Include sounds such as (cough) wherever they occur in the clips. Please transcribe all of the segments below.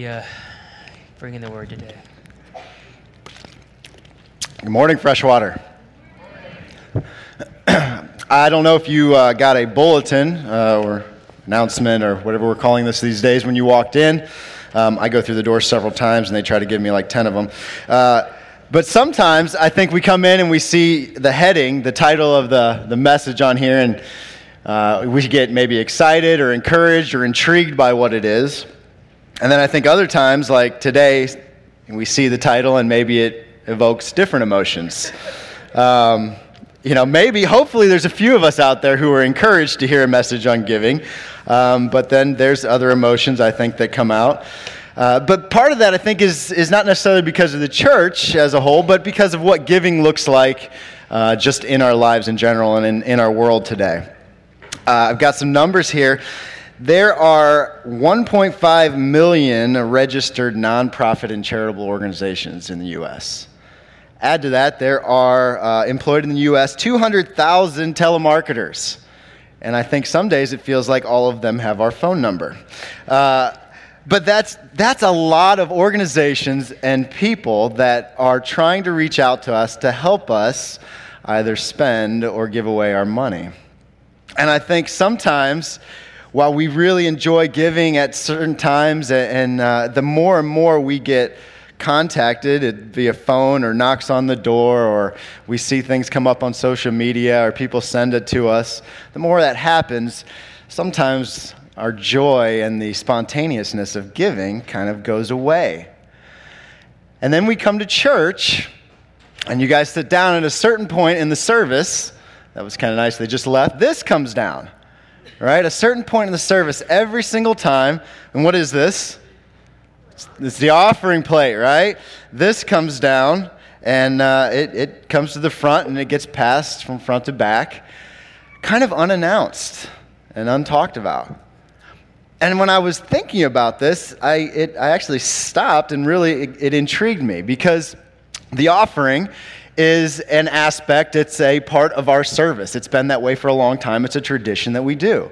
Yeah, bringing the word today. Good morning, Freshwater. (clears throat) I don't know if you uh, got a bulletin uh, or announcement or whatever we're calling this these days when you walked in. Um, I go through the door several times and they try to give me like 10 of them. Uh, but sometimes I think we come in and we see the heading, the title of the, the message on here, and uh, we get maybe excited or encouraged or intrigued by what it is. And then I think other times, like today, we see the title and maybe it evokes different emotions. Um, you know, maybe, hopefully, there's a few of us out there who are encouraged to hear a message on giving, um, but then there's other emotions I think that come out. Uh, but part of that, I think, is, is not necessarily because of the church as a whole, but because of what giving looks like uh, just in our lives in general and in, in our world today. Uh, I've got some numbers here. There are 1.5 million registered nonprofit and charitable organizations in the U.S. Add to that, there are uh, employed in the U.S. 200,000 telemarketers. And I think some days it feels like all of them have our phone number. Uh, but that's, that's a lot of organizations and people that are trying to reach out to us to help us either spend or give away our money. And I think sometimes, while we really enjoy giving at certain times, and uh, the more and more we get contacted via phone or knocks on the door or we see things come up on social media or people send it to us, the more that happens, sometimes our joy and the spontaneousness of giving kind of goes away. And then we come to church, and you guys sit down at a certain point in the service. That was kind of nice. They just left. This comes down, right? A certain point in the service every single time. And what is this? It's the offering plate, right? This comes down and uh, it, it comes to the front and it gets passed from front to back, kind of unannounced and untalked about. And when I was thinking about this, I, it, I actually stopped and really it, it intrigued me because the offering is an aspect, it's a part of our service. It's been that way for a long time, it's a tradition that we do.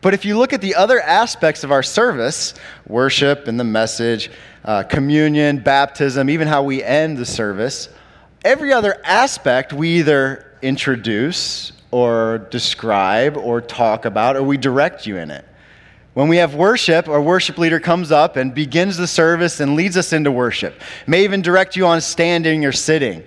But if you look at the other aspects of our service, worship and the message, uh, communion, baptism, even how we end the service, every other aspect we either introduce or describe or talk about or we direct you in it. When we have worship, our worship leader comes up and begins the service and leads us into worship. May even direct you on standing or sitting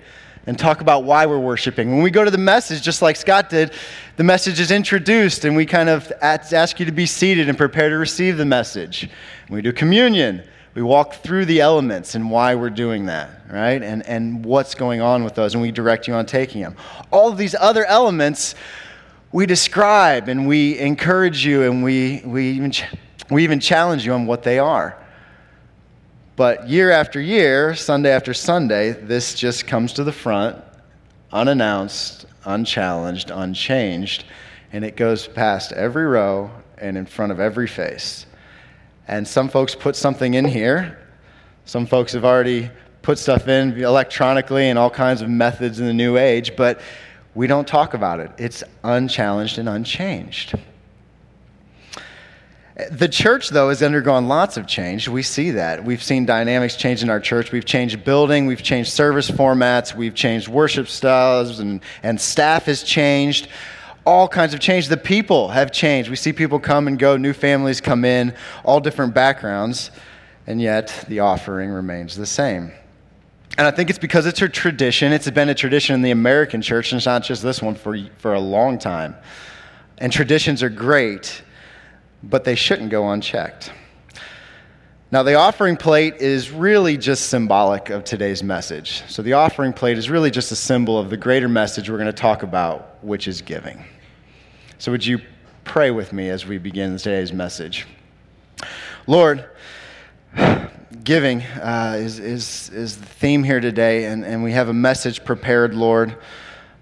and talk about why we're worshiping. When we go to the message, just like Scott did, the message is introduced and we kind of ask you to be seated and prepare to receive the message. When we do communion, we walk through the elements and why we're doing that, right? And, and what's going on with those, and we direct you on taking them. All of these other elements we describe and we encourage you and we, we, even, we even challenge you on what they are. But year after year, Sunday after Sunday, this just comes to the front, unannounced, unchallenged, unchanged, and it goes past every row and in front of every face. And some folks put something in here. Some folks have already put stuff in electronically and all kinds of methods in the new age, but we don't talk about it. It's unchallenged and unchanged. The church, though, has undergone lots of change. We see that. We've seen dynamics change in our church. We've changed building, we've changed service formats, we've changed worship styles, and, and staff has changed. All kinds of change. The people have changed. We see people come and go, new families come in, all different backgrounds, and yet the offering remains the same. And I think it's because it's a tradition. It's been a tradition in the American church, and it's not just this one, for, for a long time. And traditions are great but they shouldn't go unchecked. Now, the offering plate is really just symbolic of today's message. So, the offering plate is really just a symbol of the greater message we're going to talk about, which is giving. So, would you pray with me as we begin today's message? Lord, giving uh, is, is, is the theme here today, and, and we have a message prepared, Lord.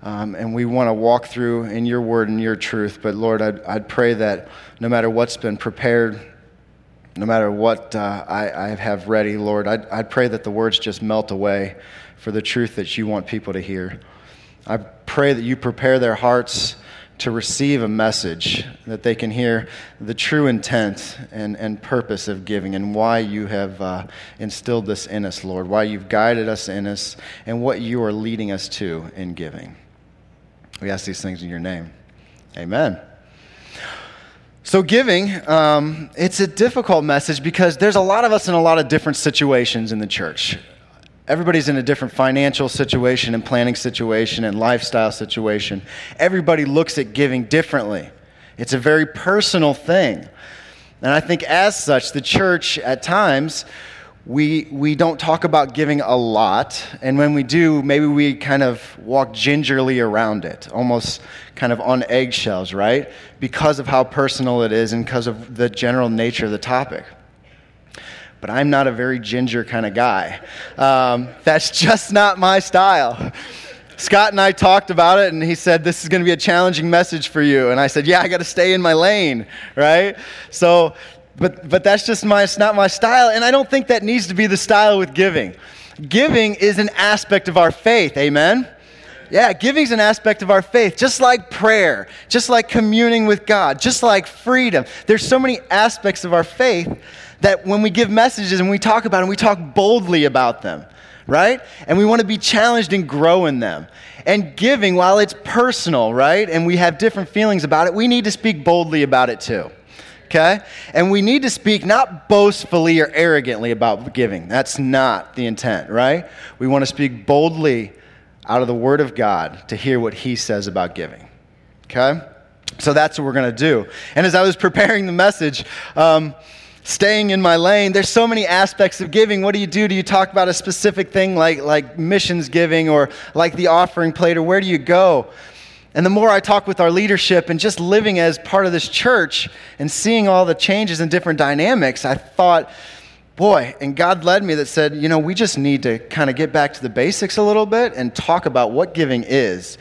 Um, and we want to walk through in your word and your truth. But Lord, I'd, I'd pray that no matter what's been prepared, no matter what uh, I, I, have ready, Lord, I'd, I'd pray that the words just melt away for the truth that you want people to hear. I pray that you prepare their hearts to receive a message, that they can hear the true intent and, and purpose of giving and why you have uh, instilled this in us, Lord, why you've guided us in us, and what you are leading us to in giving. We ask these things in your name. Amen. So, giving, um, it's a difficult message because there's a lot of us in a lot of different situations in the church. Everybody's in a different financial situation and planning situation and lifestyle situation. Everybody looks at giving differently. It's a very personal thing. And I think, as such, the church at times, we, we don't talk about giving a lot. And when we do, maybe we kind of walk gingerly around it, almost kind of on eggshells, right? Because of how personal it is and because of the general nature of the topic but I'm not a very ginger kind of guy. Um, that's (laughs) just not my style. Scott and I talked about it, and he said, This is going to be a challenging message for you. And I said, Yeah, I got to stay in my lane, right? So, but, but that's just my, it's not my style, and I don't think that needs to be the style with giving. Giving is an aspect of our faith, amen? Yeah, giving is an aspect of our faith, just like prayer, just like communing with God, just like freedom. There's so many aspects of our faith that when we give messages and we talk about them, we talk boldly about them, right? And we want to be challenged and grow in them. And giving, while it's personal, right? And we have different feelings about it, we need to speak boldly about it too. Okay? And we need to speak not boastfully or arrogantly about giving. That's not the intent, right? We want to speak boldly out of the Word of God to hear what He says about giving. Okay? So that's what we're going to do. And as I was preparing the message, um, staying in my lane. There's so many aspects of giving. What do you do? Do you talk about a specific thing like, like missions giving or like the offering plate, or where do you go? And the more I talk with our leadership and just living as part of this church and seeing all the changes and different dynamics, I thought, boy, and God led me that said, you know, we just need to kind of get back to the basics a little bit and talk about what giving is,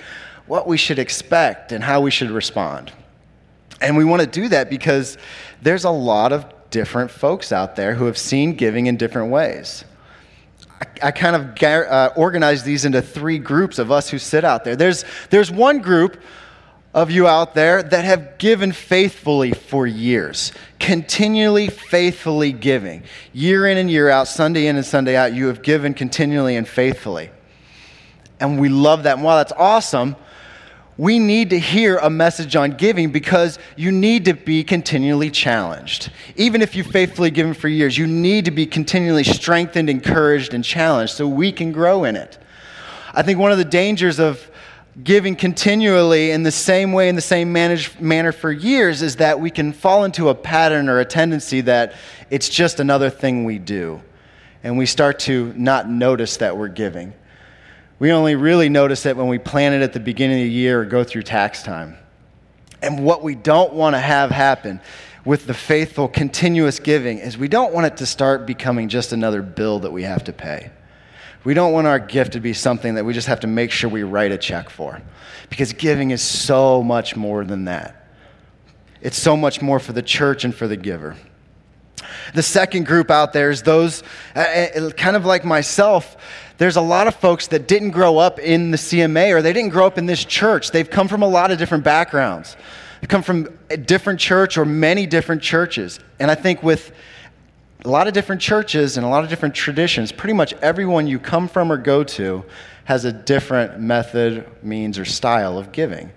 what we should expect, and how we should respond. And we want to do that because there's a lot of different folks out there who have seen giving in different ways. I, kind of uh, organize these into three groups of us who sit out there. There's, there's one group of you out there that have given faithfully for years, continually, faithfully giving. Year in and year out, Sunday in and Sunday out, you have given continually and faithfully. And we love that. And while that's awesome, we need to hear a message on giving because you need to be continually challenged. Even if you've faithfully given for years, you need to be continually strengthened, encouraged, and challenged so we can grow in it. I think one of the dangers of giving continually in the same way, in the same manage, manner for years, is that we can fall into a pattern or a tendency that it's just another thing we do. And we start to not notice that we're giving. We only really notice it when we plan it at the beginning of the year or go through tax time. And what we don't want to have happen with the faithful, continuous giving is we don't want it to start becoming just another bill that we have to pay. We don't want our gift to be something that we just have to make sure we write a check for. Because giving is so much more than that. It's so much more for the church and for the giver. The second group out there is those, uh, uh kind of like myself, there's a lot of folks that didn't grow up in the CMA or they didn't grow up in this church. They've come from a lot of different backgrounds. They come from a different church or many different churches. And I think with a lot of different churches and a lot of different traditions, pretty much everyone you come from or go to has a different method, means, or style of giving.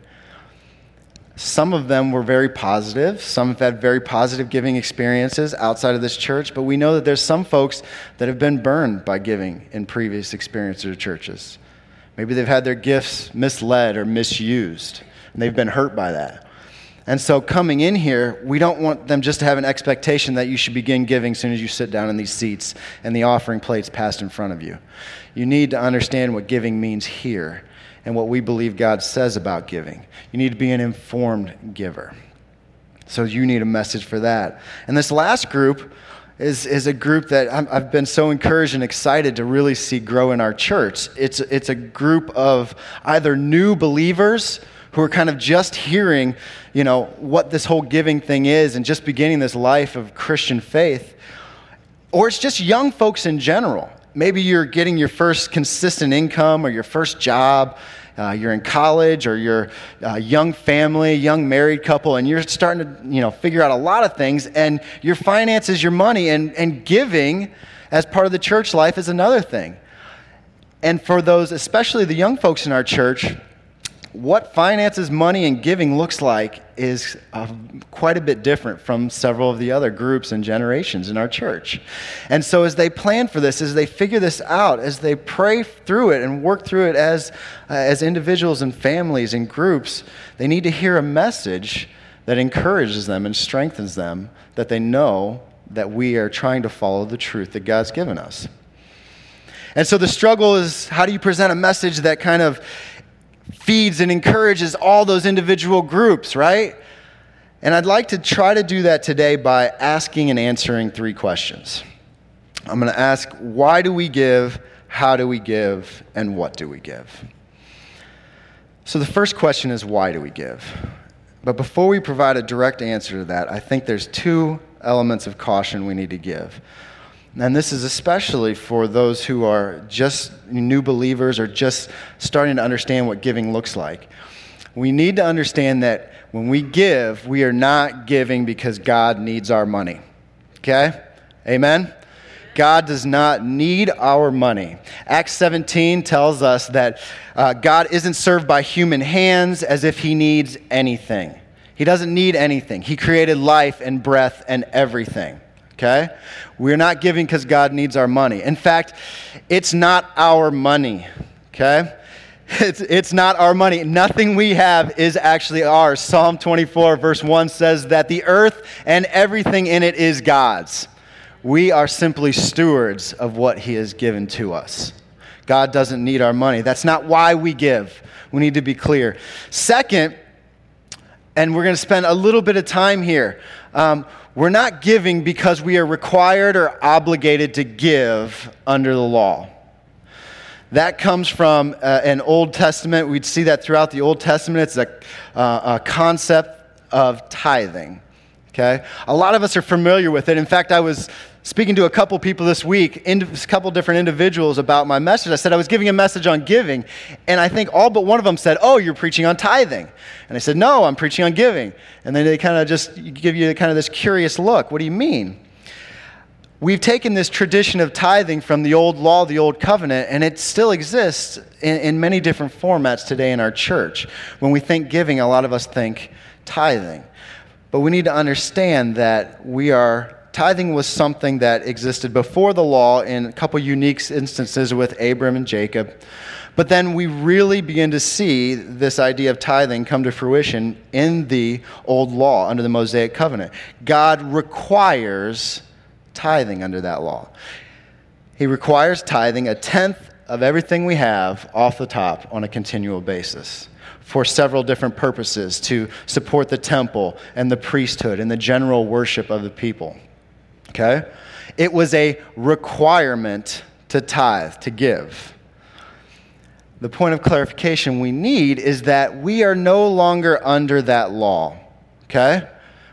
Some of them were very positive. Some have had very positive giving experiences outside of this church, but we know that there's some folks that have been burned by giving in previous experiences or churches. Maybe they've had their gifts misled or misused, and they've been hurt by that. And so, coming in here, we don't want them just to have an expectation that you should begin giving as soon as you sit down in these seats and the offering plates passed in front of you. You need to understand what giving means here and what we believe God says about giving. You need to be an informed giver. So you need a message for that. And this last group is, is a group that i have been so encouraged and excited to really see grow in our church. It's, it's a group of either new believers who are kind of just hearing, you know, what this whole giving thing is and just beginning this life of Christian faith, or it's just young folks in general maybe you're getting your first consistent income or your first job. Uh, you're in college or you're a young family, young married couple, and you're starting to you know, figure out a lot of things, and your finances, your money, and, and giving as part of the church life is another thing. And for those, especially the young folks in our church, what finances, money, and giving looks like is uh, quite a bit different from several of the other groups and generations in our church. And so, as they plan for this, as they figure this out, as they pray through it and work through it as, uh, as individuals and families and groups, they need to hear a message that encourages them and strengthens them that they know that we are trying to follow the truth that God's given us. And so the struggle is how do you present a message that kind of feeds and encourages all those individual groups, right? And I'd like to try to do that today by asking and answering three questions. I'm going to ask why do we give, how do we give, and what do we give? So the first question is why do we give? But before we provide a direct answer to that, I think there's two elements of caution we need to give. And this is especially for those who are just new believers or just starting to understand what giving looks like. We need to understand that when we give, we are not giving because God needs our money. Okay? Amen? God does not need our money. Acts 17 tells us that uh, God isn't served by human hands as if he needs anything. He doesn't need anything. He created life and breath and everything okay? We're not giving because God needs our money. In fact, it's not our money, okay? (laughs) It's, it's not our money. Nothing we have is actually ours. Psalm 24, verse 1 says that the earth and everything in it is God's. We are simply stewards of what He has given to us. God doesn't need our money. That's not why we give. We need to be clear. Second, and we're going to spend a little bit of time here. Um, we're not giving because we are required or obligated to give under the law. That comes from uh, an Old Testament. We'd see that throughout the Old Testament. It's a, uh, a concept of tithing. Okay? A lot of us are familiar with it. In fact, I was speaking to a couple people this week, a couple different individuals about my message. I said I was giving a message on giving, and I think all but one of them said, "Oh, you're preaching on tithing," and I said, "No, I'm preaching on giving." And then they kind of just give you kind of this curious look. What do you mean? We've taken this tradition of tithing from the old law, the old covenant, and it still exists in, in many different formats today in our church. When we think giving, a lot of us think tithing. But we need to understand that we are tithing was something that existed before the law in a couple unique instances with Abram and Jacob. But then we really begin to see this idea of tithing come to fruition in the old law under the Mosaic covenant. God requires tithing under that law. He requires tithing a tenth of everything we have off the top on a continual basis for several different purposes to support the temple and the priesthood and the general worship of the people. Okay? It was a requirement to tithe, to give. The point of clarification we need is that we are no longer under that law. Okay?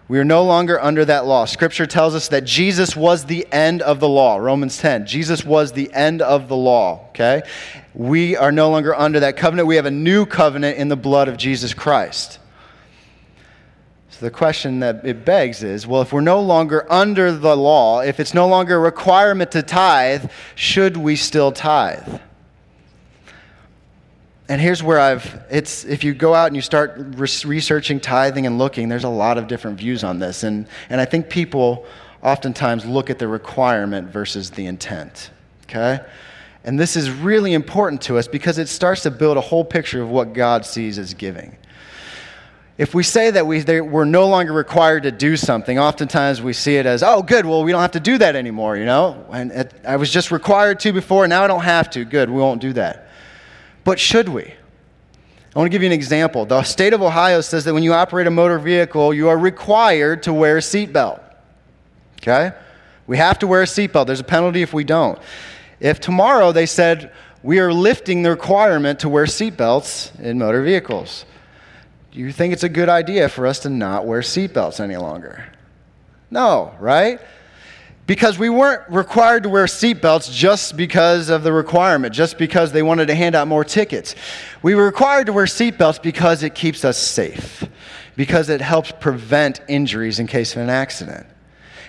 We are no longer under that law. Scripture tells us that Jesus was the end of the law. Romans 10. Jesus was the end of the law. Okay? We are no longer under that covenant. We have a new covenant in the blood of Jesus Christ the question that it begs is well, if we're no longer under the law, if it's no longer a requirement to tithe, should we still tithe? And here's where I've, it's, if you go out and you start researching tithing and looking, there's a lot of different views on this. And, and I think people oftentimes look at the requirement versus the intent. Okay? And this is really important to us because it starts to build a whole picture of what God sees as giving if we say that we, we're no longer required to do something, oftentimes we see it as, oh, good, well, we don't have to do that anymore, you know? And it, I was just required to before, now I don't have to. Good, we won't do that. But should we? I want to give you an example. The state of Ohio says that when you operate a motor vehicle, you are required to wear a seatbelt. Okay? We have to wear a seatbelt. There's a penalty if we don't. If tomorrow they said we are lifting the requirement to wear seatbelts in motor vehicles, do you think it's a good idea for us to not wear seatbelts any longer? No, right? Because we weren't required to wear seatbelts just because of the requirement, just because they wanted to hand out more tickets. We were required to wear seatbelts because it keeps us safe, because it helps prevent injuries in case of an accident.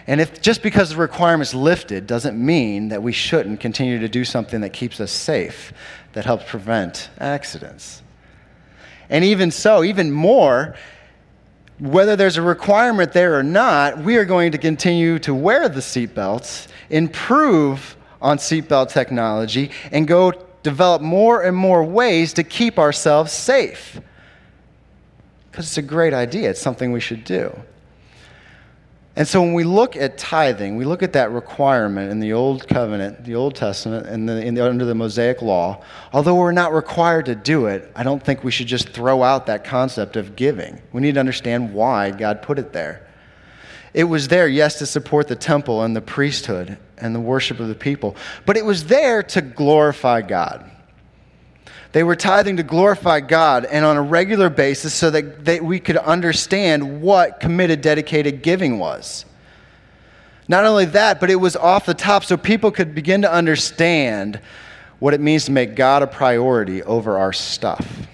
And if just because the requirement's lifted doesn't mean that we shouldn't continue to do something that keeps us safe, that helps prevent accidents. And even so, even more, whether there's a requirement there or not, we are going to continue to wear the seatbelts, improve on seatbelt technology, and go develop more and more ways to keep ourselves safe. Because it's a great idea, it's something we should do. And so when we look at tithing, we look at that requirement in the Old Covenant, the Old Testament, and the, the, under the Mosaic Law. Although we're not required to do it, I don't think we should just throw out that concept of giving. We need to understand why God put it there. It was there, yes, to support the temple and the priesthood and the worship of the people, but it was there to glorify God. They were tithing to glorify God and on a regular basis so that they, we could understand what committed, dedicated giving was. Not only that, but it was off the top so people could begin to understand what it means to make God a priority over our stuff.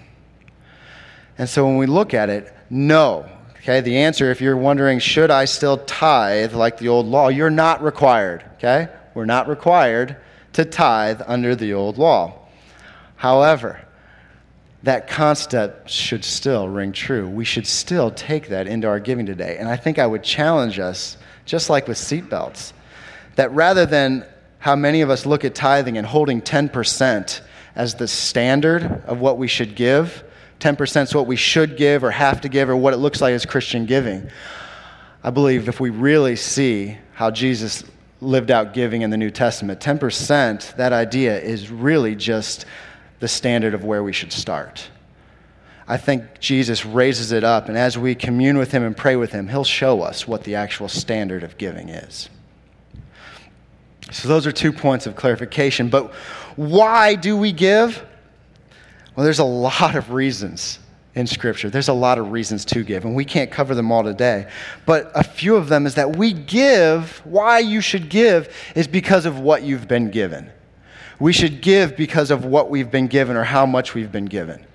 And so when we look at it, no. Okay, the answer, if you're wondering, should I still tithe like the old law? You're not required. Okay? We're not required to tithe under the old law. However, that concept should still ring true. We should still take that into our giving today. And I think I would challenge us, just like with seatbelts, that rather than how many of us look at tithing and holding 10% as the standard of what we should give, 10% is what we should give or have to give or what it looks like as Christian giving. I believe if we really see how Jesus lived out giving in the New Testament, 10%, that idea is really just the standard of where we should start. I think Jesus raises it up, and as we commune with Him and pray with Him, He'll show us what the actual standard of giving is. So, those are two points of clarification. But why do we give? Well, there's a lot of reasons in Scripture. There's a lot of reasons to give, and we can't cover them all today. But a few of them is that we give, why you should give is because of what you've been given. We should give because of what we've been given or how much we've been given.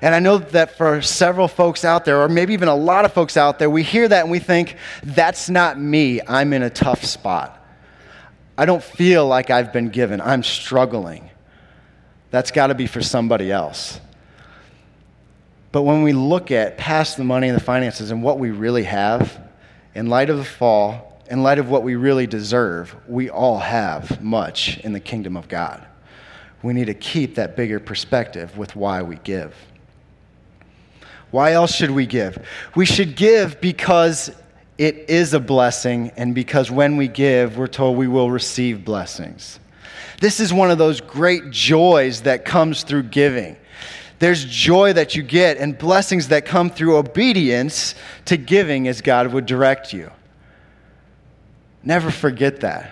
And I know that for several folks out there, or maybe even a lot of folks out there, we hear that and we think, that's not me. I'm in a tough spot. I don't feel like I've been given. I'm struggling. That's got to be for somebody else. But when we look at past the money and the finances and what we really have, in light of the fall, in light of what we really deserve, we all have much in the kingdom of God. We need to keep that bigger perspective with why we give. Why else should we give? We should give because it is a blessing, and because when we give, we're told we will receive blessings. This is one of those great joys that comes through giving. There's joy that you get and blessings that come through obedience to giving as God would direct you. Never forget that.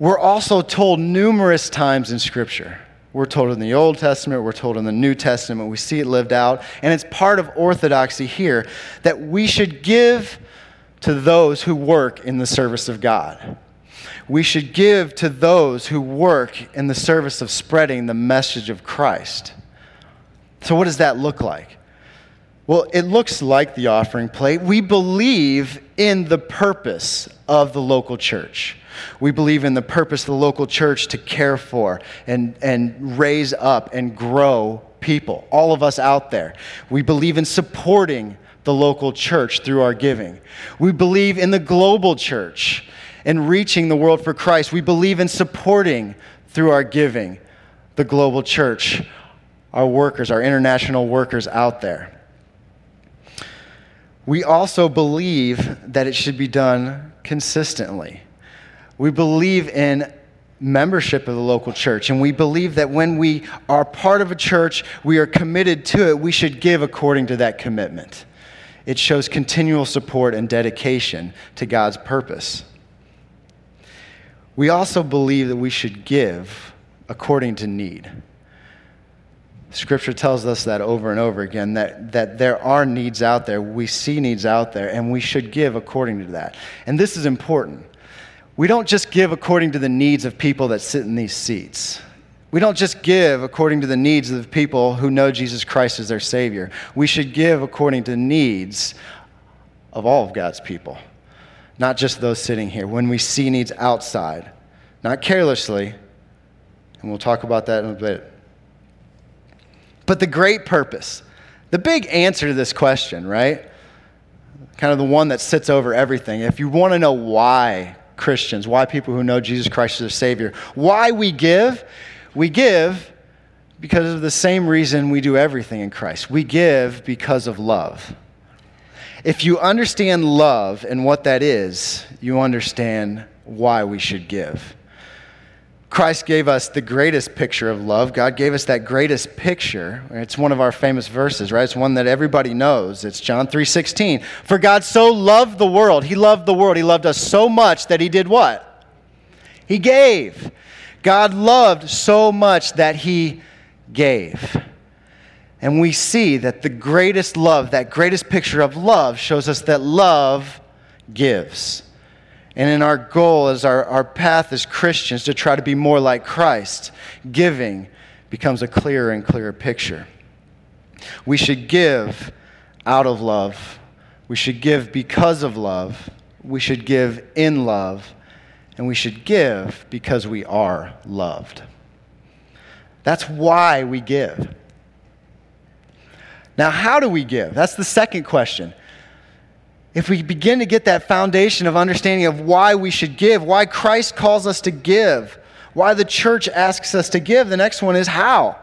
We're also told numerous times in Scripture. We're told in the Old Testament, we're told in the New Testament, we see it lived out, and it's part of orthodoxy here that we should give to those who work in the service of God. We should give to those who work in the service of spreading the message of Christ. So, what does that look like? Well, it looks like the offering plate. We believe in the purpose of the local church. We believe in the purpose of the local church to care for and, and raise up and grow people, all of us out there. We believe in supporting the local church through our giving. We believe in the global church and reaching the world for Christ. We believe in supporting through our giving the global church, our workers, our international workers out there we also believe that it should be done consistently. We believe in membership of the local church, and we believe that when we are part of a church, we are committed to it, we should give according to that commitment. It shows continual support and dedication to God's purpose. We also believe that we should give according to need. Scripture tells us that over and over again that, that there are needs out there. We see needs out there, and we should give according to that. And this is important. We don't just give according to the needs of people that sit in these seats. We don't just give according to the needs of the people who know Jesus Christ as their Savior. We should give according to the needs of all of God's people, not just those sitting here. When we see needs outside, not carelessly, and we'll talk about that in a bit. But the great purpose, the big answer to this question, right? Kind of the one that sits over everything. If you want to know why Christians, why people who know Jesus Christ as their Savior, why we give, we give because of the same reason we do everything in Christ. We give because of love. If you understand love and what that is, you understand why we should give. Christ gave us the greatest picture of love. God gave us that greatest picture. It's one of our famous verses, right? It's one that everybody knows. It's John 3:16. For God so loved the world. He loved the world. He loved us so much that he did what? He gave. God loved so much that he gave. And we see that the greatest love, that greatest picture of love shows us that love gives. And in our goal as our, our path as Christians to try to be more like Christ, giving becomes a clearer and clearer picture. We should give out of love. We should give because of love. We should give in love. And we should give because we are loved. That's why we give. Now, how do we give? That's the second question if we begin to get that foundation of understanding of why we should give, why Christ calls us to give, why the church asks us to give, the next one is how.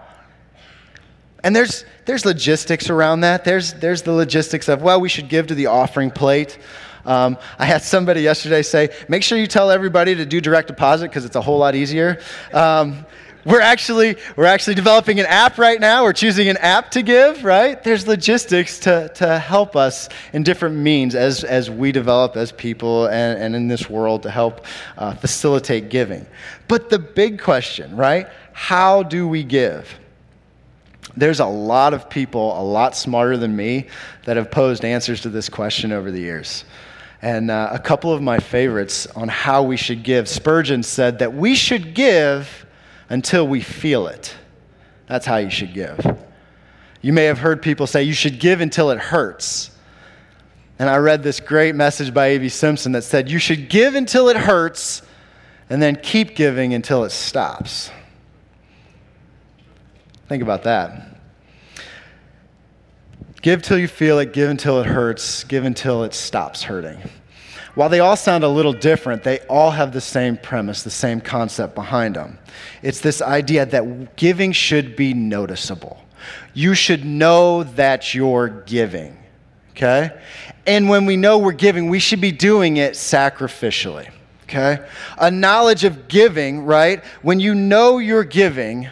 And there's, there's logistics around that. There's, there's the logistics of, well, we should give to the offering plate. Um, I had somebody yesterday say, make sure you tell everybody to do direct deposit because it's a whole lot easier. Um, we're actually, we're actually developing an app right now. We're choosing an app to give, right? There's logistics to, to help us in different means as, as we develop as people and, and in this world to help uh, facilitate giving. But the big question, right? How do we give? There's a lot of people, a lot smarter than me, that have posed answers to this question over the years. And uh, a couple of my favorites on how we should give. Spurgeon said that we should give until we feel it. That's how you should give. You may have heard people say you should give until it hurts. And I read this great message by A.B. Simpson that said you should give until it hurts and then keep giving until it stops. Think about that. Give till you feel it, give until it hurts, give until it stops hurting. While they all sound a little different, they all have the same premise, the same concept behind them. It's this idea that giving should be noticeable. You should know that you're giving, okay? And when we know we're giving, we should be doing it sacrificially, okay? A knowledge of giving, right? When you know you're giving,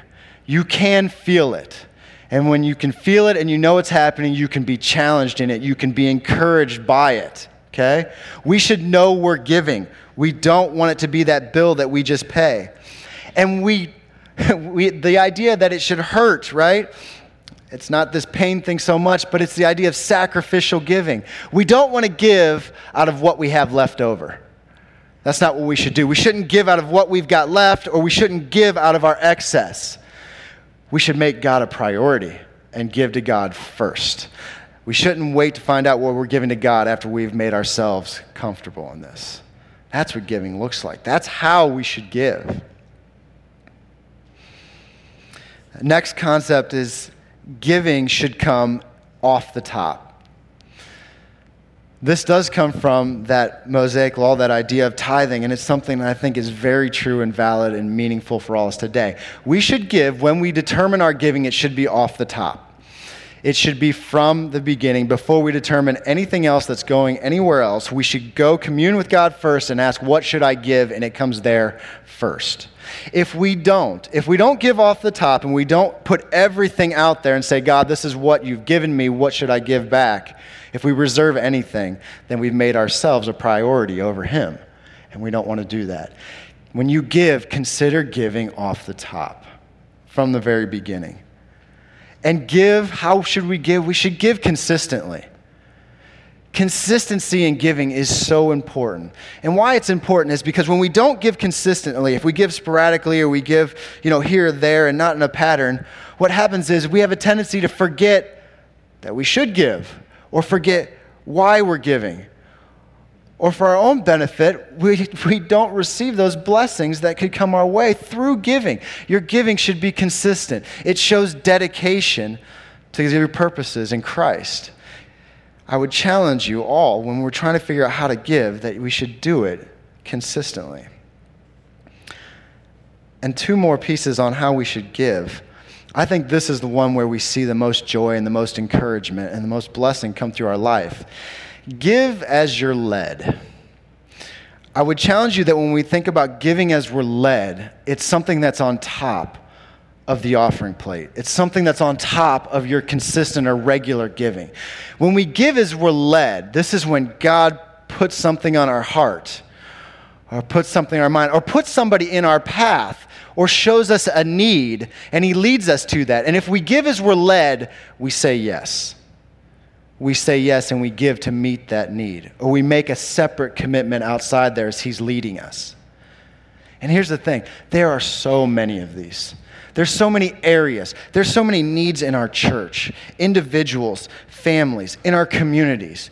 you can feel it. And when you can feel it and you know it's happening, you can be challenged in it. You can be encouraged by it okay? We should know we're giving. We don't want it to be that bill that we just pay. And we, (laughs) we the idea that it should hurt, right? It's not this pain thing so much, but it's the idea of sacrificial giving. We don't want to give out of what we have left over. That's not what we should do. We shouldn't give out of what we've got left, or we shouldn't give out of our excess. We should make God a priority and give to God first. We shouldn't wait to find out what we're giving to God after we've made ourselves comfortable in this. That's what giving looks like. That's how we should give. Next concept is giving should come off the top. This does come from that Mosaic law, that idea of tithing, and it's something I think is very true and valid and meaningful for all of us today. We should give, when we determine our giving, it should be off the top. It should be from the beginning. Before we determine anything else that's going anywhere else, we should go commune with God first and ask, What should I give? And it comes there first. If we don't, if we don't give off the top and we don't put everything out there and say, God, this is what you've given me, what should I give back? If we reserve anything, then we've made ourselves a priority over Him. And we don't want to do that. When you give, consider giving off the top from the very beginning. And give. How should we give? We should give consistently. Consistency in giving is so important. And why it's important is because when we don't give consistently, if we give sporadically or we give, you know, here or there and not in a pattern, what happens is we have a tendency to forget that we should give or forget why we're giving. Or for our own benefit, we, (laughs) we don't receive those blessings that could come our way through giving. Your giving should be consistent, it shows dedication to your purposes in Christ. I would challenge you all when we're trying to figure out how to give that we should do it consistently. And two more pieces on how we should give. I think this is the one where we see the most joy and the most encouragement and the most blessing come through our life. Give as you're led. I would challenge you that when we think about giving as we're led, it's something that's on top of the offering plate. It's something that's on top of your consistent or regular giving. When we give as we're led, this is when God puts something on our heart, or puts something in our mind, or puts somebody in our path, or shows us a need, and He leads us to that. And if we give as we're led, we say yes. We say yes and we give to meet that need, or we make a separate commitment outside there as He's leading us. And here's the thing there are so many of these. There's so many areas. There's so many needs in our church, individuals, families, in our communities.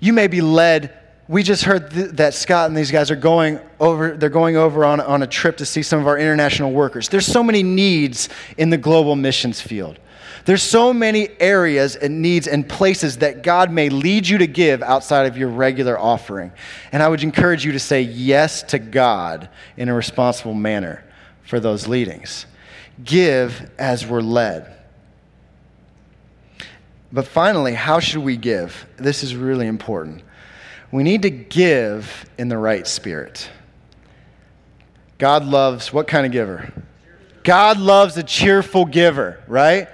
You may be led. We just heard th- that Scott and these guys are going over, they're going over on, on a trip to see some of our international workers. There's so many needs in the global missions field. There's so many areas and needs and places that God may lead you to give outside of your regular offering. And I would encourage you to say yes to God in a responsible manner for those leadings give as we're led. But finally, how should we give? This is really important. We need to give in the right spirit. God loves what kind of giver? God loves a cheerful giver, right?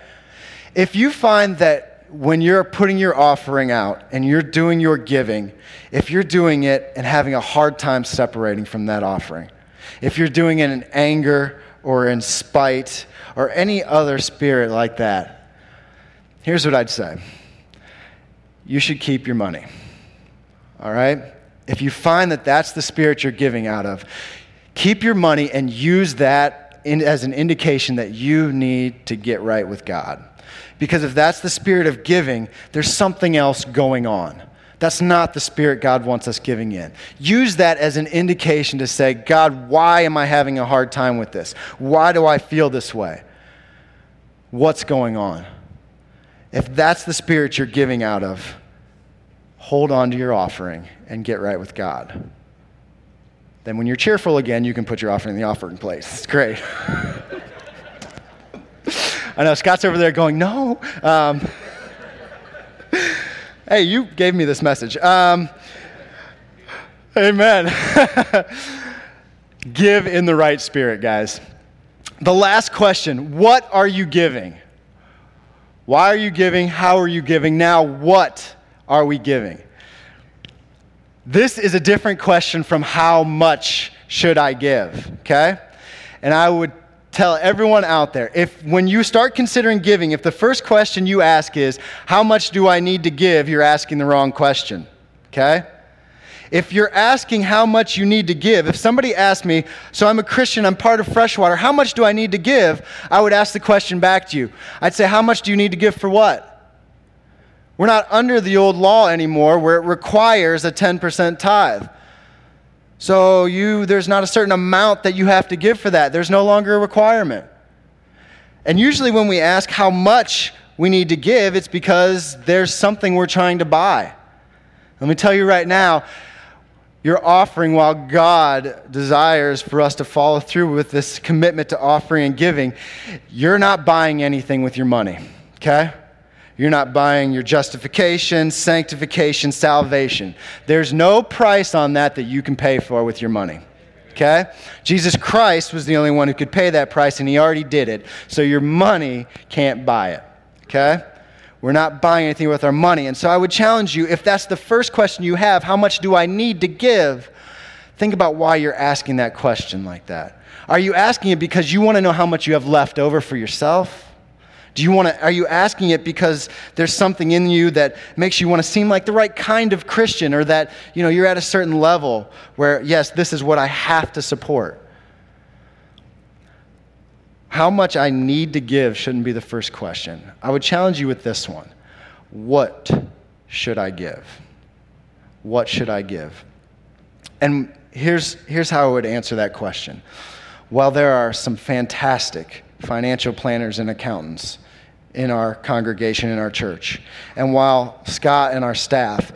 If you find that when you're putting your offering out and you're doing your giving, if you're doing it and having a hard time separating from that offering, if you're doing it in anger or in spite or any other spirit like that, here's what I'd say you should keep your money. All right? If you find that that's the spirit you're giving out of, keep your money and use that in, as an indication that you need to get right with God. Because if that's the spirit of giving, there's something else going on. That's not the spirit God wants us giving in. Use that as an indication to say, God, why am I having a hard time with this? Why do I feel this way? What's going on? If that's the spirit you're giving out of, hold on to your offering and get right with God. Then, when you're cheerful again, you can put your offering in the offering place. It's great. (laughs) I know Scott's over there going, no. Um, (laughs) Hey, you gave me this message. Um, amen. (laughs) Give in the right spirit, guys. The last question What are you giving? Why are you giving? How are you giving? Now, what are we giving? This is a different question from how much should I give, okay? And I would tell everyone out there if when you start considering giving, if the first question you ask is, How much do I need to give? you're asking the wrong question. Okay? If you're asking how much you need to give, if somebody asked me, So I'm a Christian, I'm part of Freshwater, how much do I need to give? I would ask the question back to you. I'd say, How much do you need to give for what? We're not under the old law anymore where it requires a 10% tithe. So you, there's not a certain amount that you have to give for that. There's no longer a requirement. And usually when we ask how much we need to give, it's because there's something we're trying to buy. Let me tell you right now, you're offering while God desires for us to follow through with this commitment to offering and giving. You're not buying anything with your money, okay? You're not buying your justification, sanctification, salvation. There's no price on that that you can pay for with your money. Okay? Jesus Christ was the only one who could pay that price, and he already did it. So your money can't buy it. Okay? We're not buying anything with our money. And so I would challenge you if that's the first question you have, how much do I need to give? Think about why you're asking that question like that. Are you asking it because you want to know how much you have left over for yourself? Do you want to, are you asking it because there's something in you that makes you want to seem like the right kind of Christian or that, you know, you're at a certain level where, yes, this is what I have to support? How much I need to give shouldn't be the first question. I would challenge you with this one What should I give? What should I give? And here's, here's how I would answer that question. While there are some fantastic financial planners and accountants in our congregation, in our church, and while Scott and our staff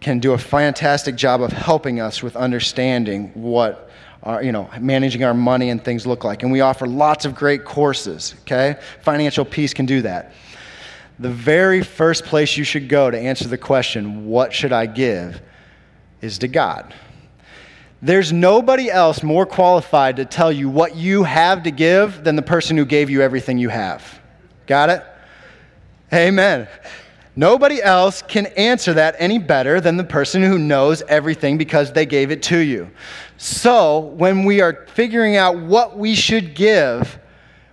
can do a fantastic job of helping us with understanding what our, you know, managing our money and things look like. And we offer lots of great courses, okay? Financial Peace can do that. The very first place you should go to answer the question, what should I give, is to God. There's nobody else more qualified to tell you what you have to give than the person who gave you everything you have. Got it? Amen. Nobody else can answer that any better than the person who knows everything because they gave it to you. So, when we are figuring out what we should give,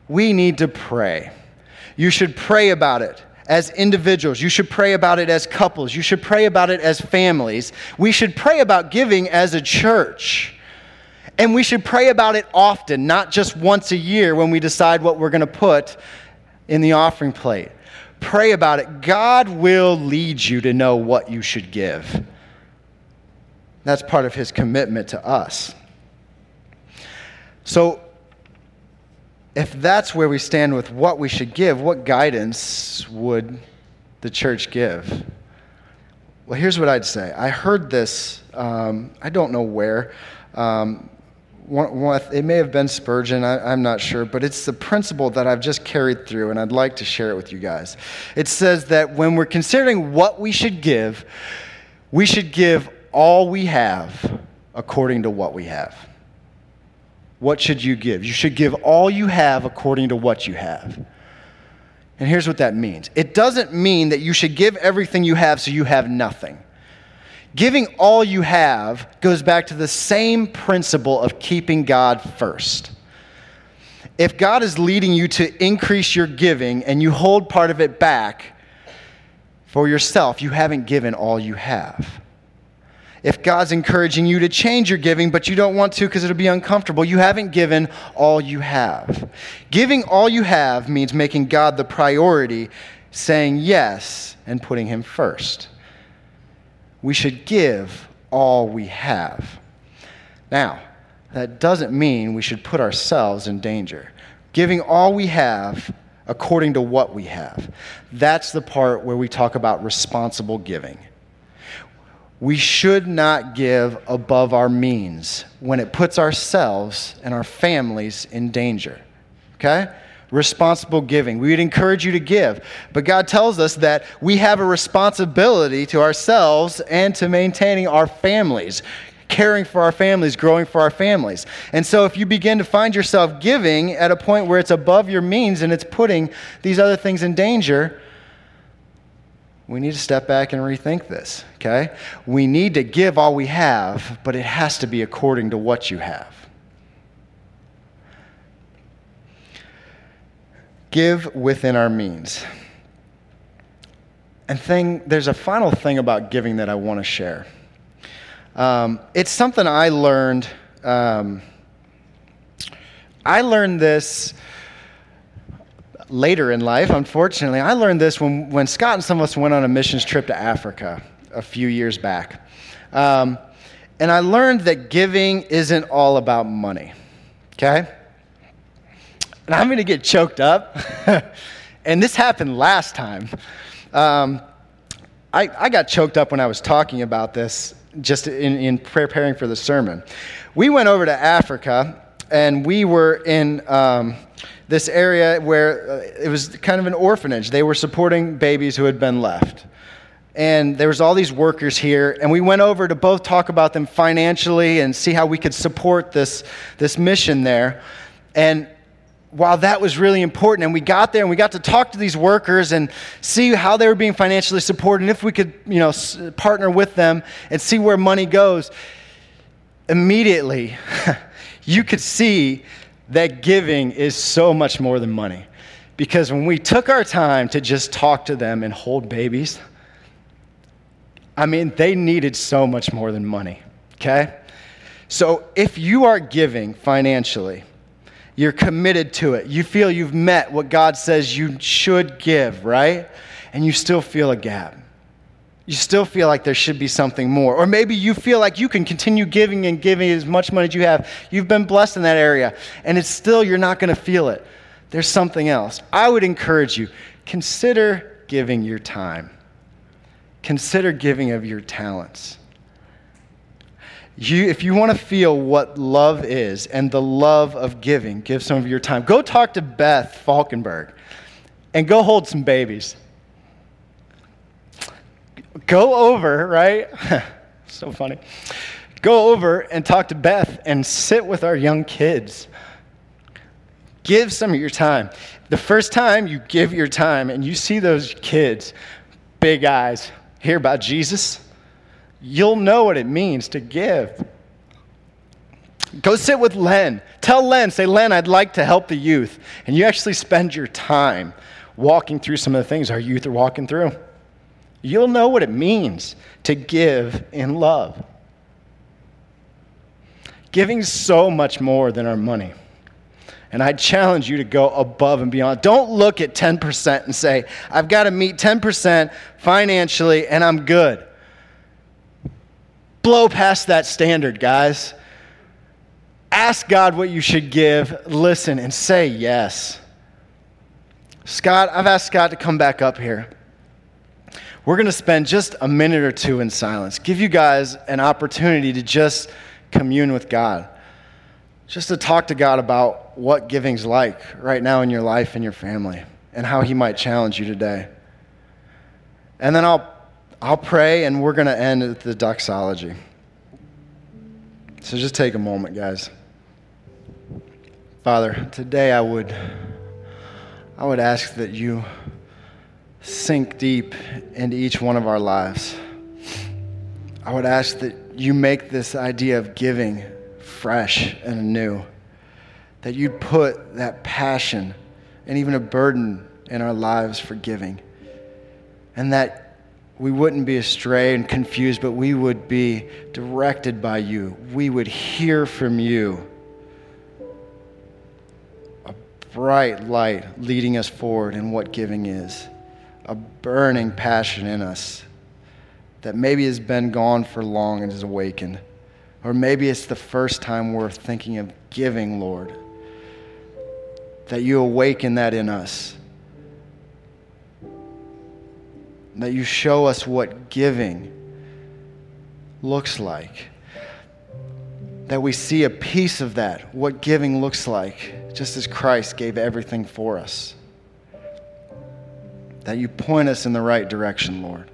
we need to pray. You should pray about it as individuals. You should pray about it as couples. You should pray about it as families. We should pray about giving as a church. And we should pray about it often, not just once a year when we decide what we're going to put in the offering plate. Pray about it. God will lead you to know what you should give. That's part of his commitment to us. So, if that's where we stand with what we should give, what guidance would the church give? Well, here's what I'd say. I heard this, um, I don't know where. Um, one, one, it may have been Spurgeon, I, am not sure, but it's the principle that I've just carried through, and I'd like to share it with you guys. It says that when we're considering what we should give, we should give all we have according to what we have. What should you give? You should give all you have according to what you have. And here's what that means it doesn't mean that you should give everything you have so you have nothing. Giving all you have goes back to the same principle of keeping God first. If God is leading you to increase your giving and you hold part of it back for yourself, you haven't given all you have if God's encouraging you to change your giving, but you don't want to because it'll be uncomfortable, you haven't given all you have. Giving all you have means making God the priority, saying yes, and putting Him first. We should give all we have. Now, that doesn't mean we should put ourselves in danger. Giving all we have according to what we have. That's the part where we talk about responsible giving we should not give above our means when it puts ourselves and our families in danger. Okay? Responsible giving. We would encourage you to give. But God tells us that we have a responsibility to ourselves and to maintaining our families, caring for our families, growing for our families. And so if you begin to find yourself giving at a point where it's above your means and it's putting these other things in danger, we need to step back and rethink this, okay? We need to give all we have, but it has to be according to what you have. Give within our means. And thing, there's a final thing about giving that I want to share. Um, it's something I learned. Um, I learned this later in life, unfortunately. I learned this when, when Scott and some of us went on a missions trip to Africa a few years back. Um, and I learned that giving isn't all about money, okay? And I'm going to get choked up. (laughs) and this happened last time. Um, I, I got choked up when I was talking about this just in, in preparing for the sermon. We went over to Africa and we were in um, this area where uh, it was kind of an orphanage. They were supporting babies who had been left. And there was all these workers here, and we went over to both talk about them financially and see how we could support this, this mission there. And while that was really important, and we got there and we got to talk to these workers and see how they were being financially supported, and if we could, you know, partner with them and see where money goes, immediately (laughs) you could see that giving is so much more than money. Because when we took our time to just talk to them and hold babies, I mean, they needed so much more than money, okay? So if you are giving financially, you're committed to it, you feel you've met what God says you should give, right? And you still feel a gap. You still feel like there should be something more. Or maybe you feel like you can continue giving and giving as much money as you have. You've been blessed in that area, and it's still, you're not going to feel it. There's something else. I would encourage you consider giving your time, consider giving of your talents. You, if you want to feel what love is and the love of giving, give some of your time. Go talk to Beth Falkenberg and go hold some babies. Go over, right? (laughs) so funny. Go over and talk to Beth and sit with our young kids. Give some of your time. The first time you give your time and you see those kids, big eyes, hear about Jesus, you'll know what it means to give. Go sit with Len. Tell Len, say, Len, I'd like to help the youth. And you actually spend your time walking through some of the things our youth are walking through. You'll know what it means to give in love. Giving so much more than our money. And I challenge you to go above and beyond. Don't look at 10% and say, I've got to meet 10% financially and I'm good blow past that standard, guys. Ask God what you should give, listen, and say yes. Scott, I've asked Scott to come back up here. We're going to spend just a minute or two in silence, give you guys an opportunity to just commune with God, just to talk to God about what giving's like right now in your life and your family, and how He might challenge you today. And then I'll I'll pray and we're going to end at the doxology. So just take a moment, guys. Father, today I would I would ask that you sink deep into each one of our lives. I would ask that you make this idea of giving fresh and new. That you'd put that passion and even a burden in our lives for giving. And that we wouldn't be astray and confused, but we would be directed by you. We would hear from you. A bright light leading us forward in what giving is, a burning passion in us that maybe has been gone for long and is awakened. Or maybe it's the first time we're thinking of giving, Lord. That you awaken that in us that you show us what giving looks like. That we see a piece of that, what giving looks like, just as Christ gave everything for us. That you point us in the right direction, Lord.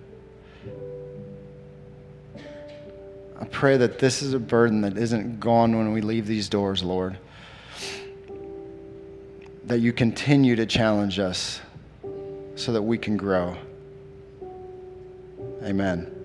I pray that this is a burden that isn't gone when we leave these doors, Lord. That you continue to challenge us so that we can grow. Amen.